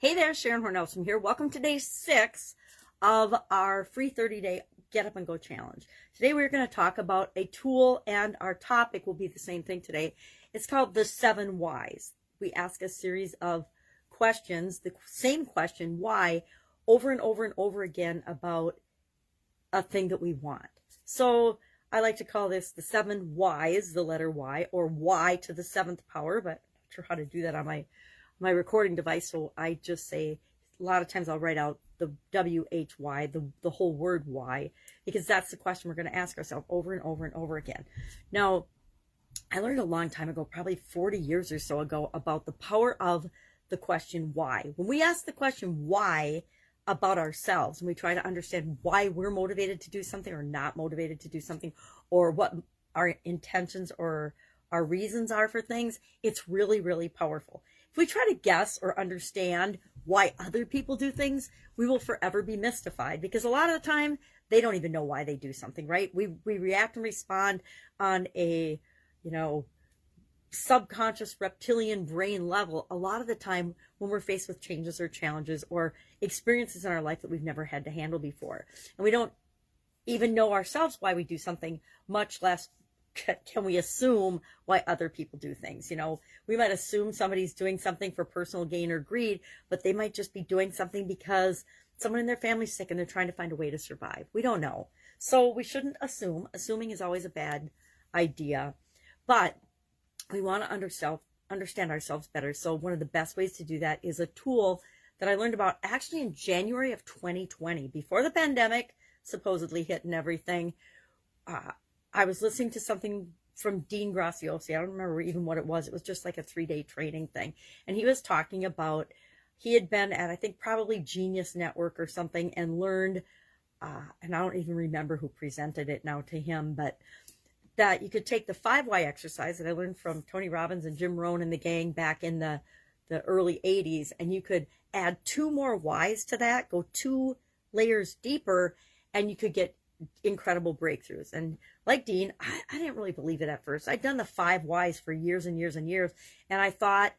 Hey there, Sharon Hornelson here. Welcome to day six of our free 30 day Get Up and Go challenge. Today we're going to talk about a tool, and our topic will be the same thing today. It's called the seven whys. We ask a series of questions, the same question, why, over and over and over again about a thing that we want. So I like to call this the seven whys, the letter Y, or Y to the seventh power, but I'm not sure how to do that on my my recording device. So I just say a lot of times I'll write out the W H Y, the the whole word why, because that's the question we're going to ask ourselves over and over and over again. Now, I learned a long time ago, probably 40 years or so ago, about the power of the question why. When we ask the question why, about ourselves and we try to understand why we're motivated to do something or not motivated to do something or what our intentions or our reasons are for things, it's really, really powerful. If we try to guess or understand why other people do things, we will forever be mystified because a lot of the time they don't even know why they do something, right? We we react and respond on a, you know, subconscious reptilian brain level a lot of the time when we're faced with changes or challenges or experiences in our life that we've never had to handle before. And we don't even know ourselves why we do something, much less can we assume why other people do things. You know, we might assume somebody's doing something for personal gain or greed, but they might just be doing something because someone in their family's sick and they're trying to find a way to survive. We don't know. So we shouldn't assume. Assuming is always a bad idea. But we want to understand ourselves better. So one of the best ways to do that is a tool that I learned about actually in January of 2020, before the pandemic supposedly hit and everything. Uh, I was listening to something from Dean Graziosi. I don't remember even what it was. It was just like a three day training thing. And he was talking about, he had been at, I think, probably Genius Network or something and learned, uh, and I don't even remember who presented it now to him, but that you could take the 5Y exercise that I learned from Tony Robbins and Jim Rohn and the gang back in the, the early 80s, and you could add two more Y's to that, go two layers deeper, and you could get incredible breakthroughs. And like Dean, I, I didn't really believe it at first. I'd done the five whys for years and years and years, and I thought,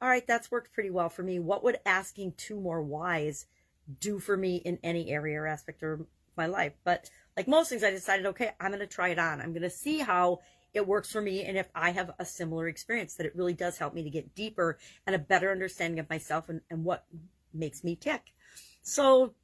all right, that's worked pretty well for me. What would asking two more whys do for me in any area or aspect of my life? But like most things, I decided, okay, I'm going to try it on. I'm going to see how it works for me and if I have a similar experience, that it really does help me to get deeper and a better understanding of myself and, and what makes me tick. So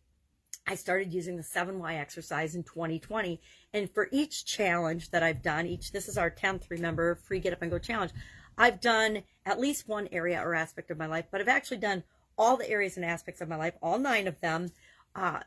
I started using the 7Y exercise in 2020. And for each challenge that I've done, each, this is our 10th, remember, free get up and go challenge. I've done at least one area or aspect of my life, but I've actually done all the areas and aspects of my life, all nine of them, uh,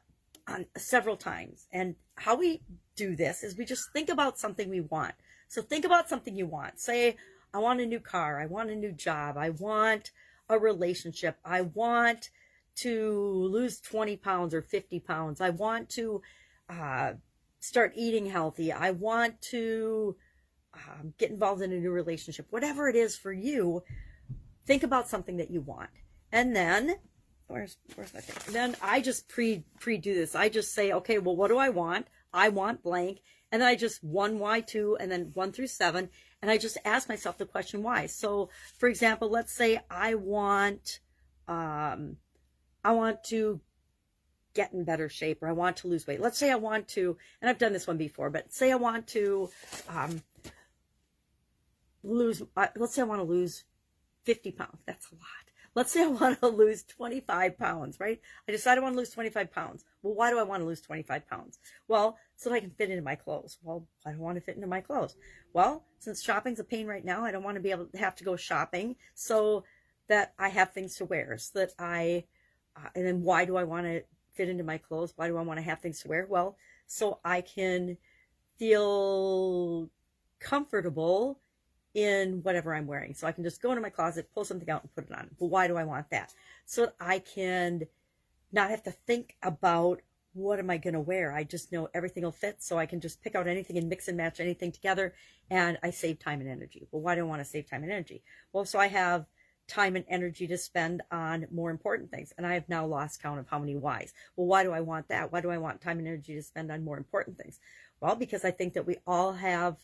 on several times. And how we do this is we just think about something we want. So think about something you want. Say, I want a new car. I want a new job. I want a relationship. I want to lose 20 pounds or 50 pounds. I want to uh, start eating healthy. I want to um, get involved in a new relationship. Whatever it is for you, think about something that you want. And then where's where's my thing? Then I just pre pre do this. I just say, okay, well, what do I want? I want blank, and then I just one y two, and then one through seven, and I just ask myself the question why. So, for example, let's say I want, um, I want to get in better shape, or I want to lose weight. Let's say I want to, and I've done this one before, but say I want to, um, lose. Uh, let's say I want to lose fifty pounds. That's a lot let's say I want to lose 25 pounds, right? I decide I want to lose 25 pounds. Well, why do I want to lose 25 pounds? Well, so that I can fit into my clothes. Well, I don't want to fit into my clothes. Well, since shopping's a pain right now, I don't want to be able to have to go shopping so that I have things to wear, so that I, uh, and then why do I want to fit into my clothes? Why do I want to have things to wear? Well, so I can feel comfortable in whatever I'm wearing. So I can just go into my closet, pull something out and put it on. But why do I want that? So I can not have to think about what am I going to wear? I just know everything will fit. So I can just pick out anything and mix and match anything together and I save time and energy. Well, why do I want to save time and energy? Well, so I have time and energy to spend on more important things. And I have now lost count of how many whys. Well, why do I want that? Why do I want time and energy to spend on more important things? Well, because I think that we all have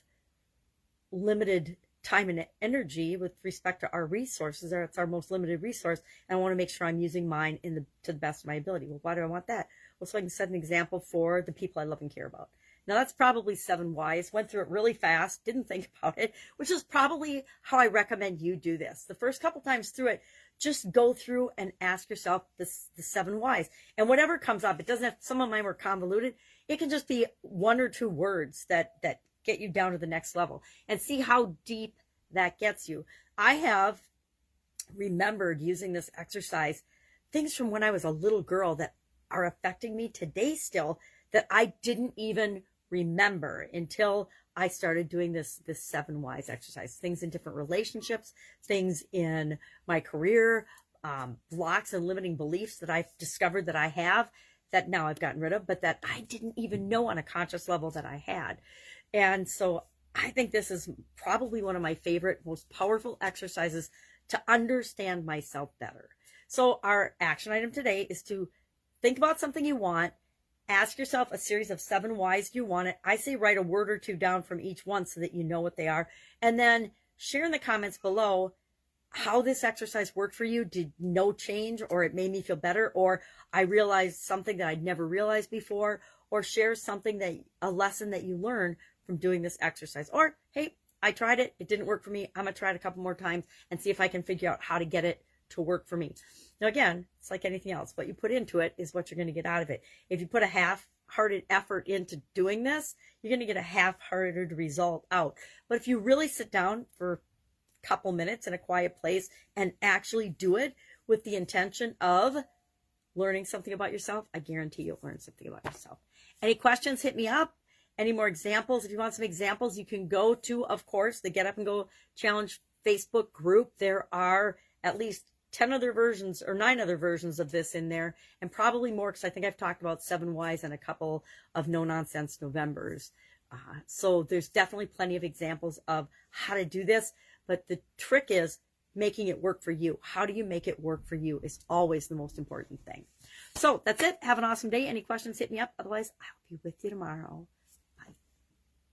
limited time and energy with respect to our resources. It's our most limited resource. And I want to make sure I'm using mine in the to the best of my ability. Well, why do I want that? Well, so I can set an example for the people I love and care about. Now that's probably seven whys. Went through it really fast, didn't think about it, which is probably how I recommend you do this. The first couple times through it, just go through and ask yourself the, the seven whys. And whatever comes up, it doesn't have, some of mine were convoluted. It can just be one or two words that, that get you down to the next level and see how deep that gets you. I have remembered using this exercise things from when I was a little girl that are affecting me today still that I didn't even remember until I started doing this this seven whys exercise. Things in different relationships, things in my career, um, blocks and limiting beliefs that I've discovered that I have that now I've gotten rid of, but that I didn't even know on a conscious level that I had. And so I think this is probably one of my favorite, most powerful exercises to understand myself better. So our action item today is to think about something you want Ask yourself a series of seven whys you want it. I say write a word or two down from each one so that you know what they are. And then share in the comments below how this exercise worked for you. Did no change or it made me feel better or I realized something that I'd never realized before or share something that a lesson that you learned from doing this exercise. Or, hey, I tried it. It didn't work for me. I'm to try it a couple more times and see if I can figure out how to get it to work for me. Now, again, it's like anything else. What you put into it is what you're going to get out of it. If you put a half hearted effort into doing this, you're going to get a half hearted result out. But if you really sit down for a couple minutes in a quiet place and actually do it with the intention of learning something about yourself, I guarantee you'll learn something about yourself. Any questions, hit me up. Any more examples? If you want some examples, you can go to, of course, the Get Up and Go Challenge Facebook group. There are at least 10 other versions or nine other versions of this in there and probably more because I think I've talked about seven whys and a couple of no nonsense Novembers. Uh, so there's definitely plenty of examples of how to do this, but the trick is making it work for you. How do you make it work for you is always the most important thing. So that's it. Have an awesome day. Any questions, hit me up. Otherwise, I'll be with you tomorrow.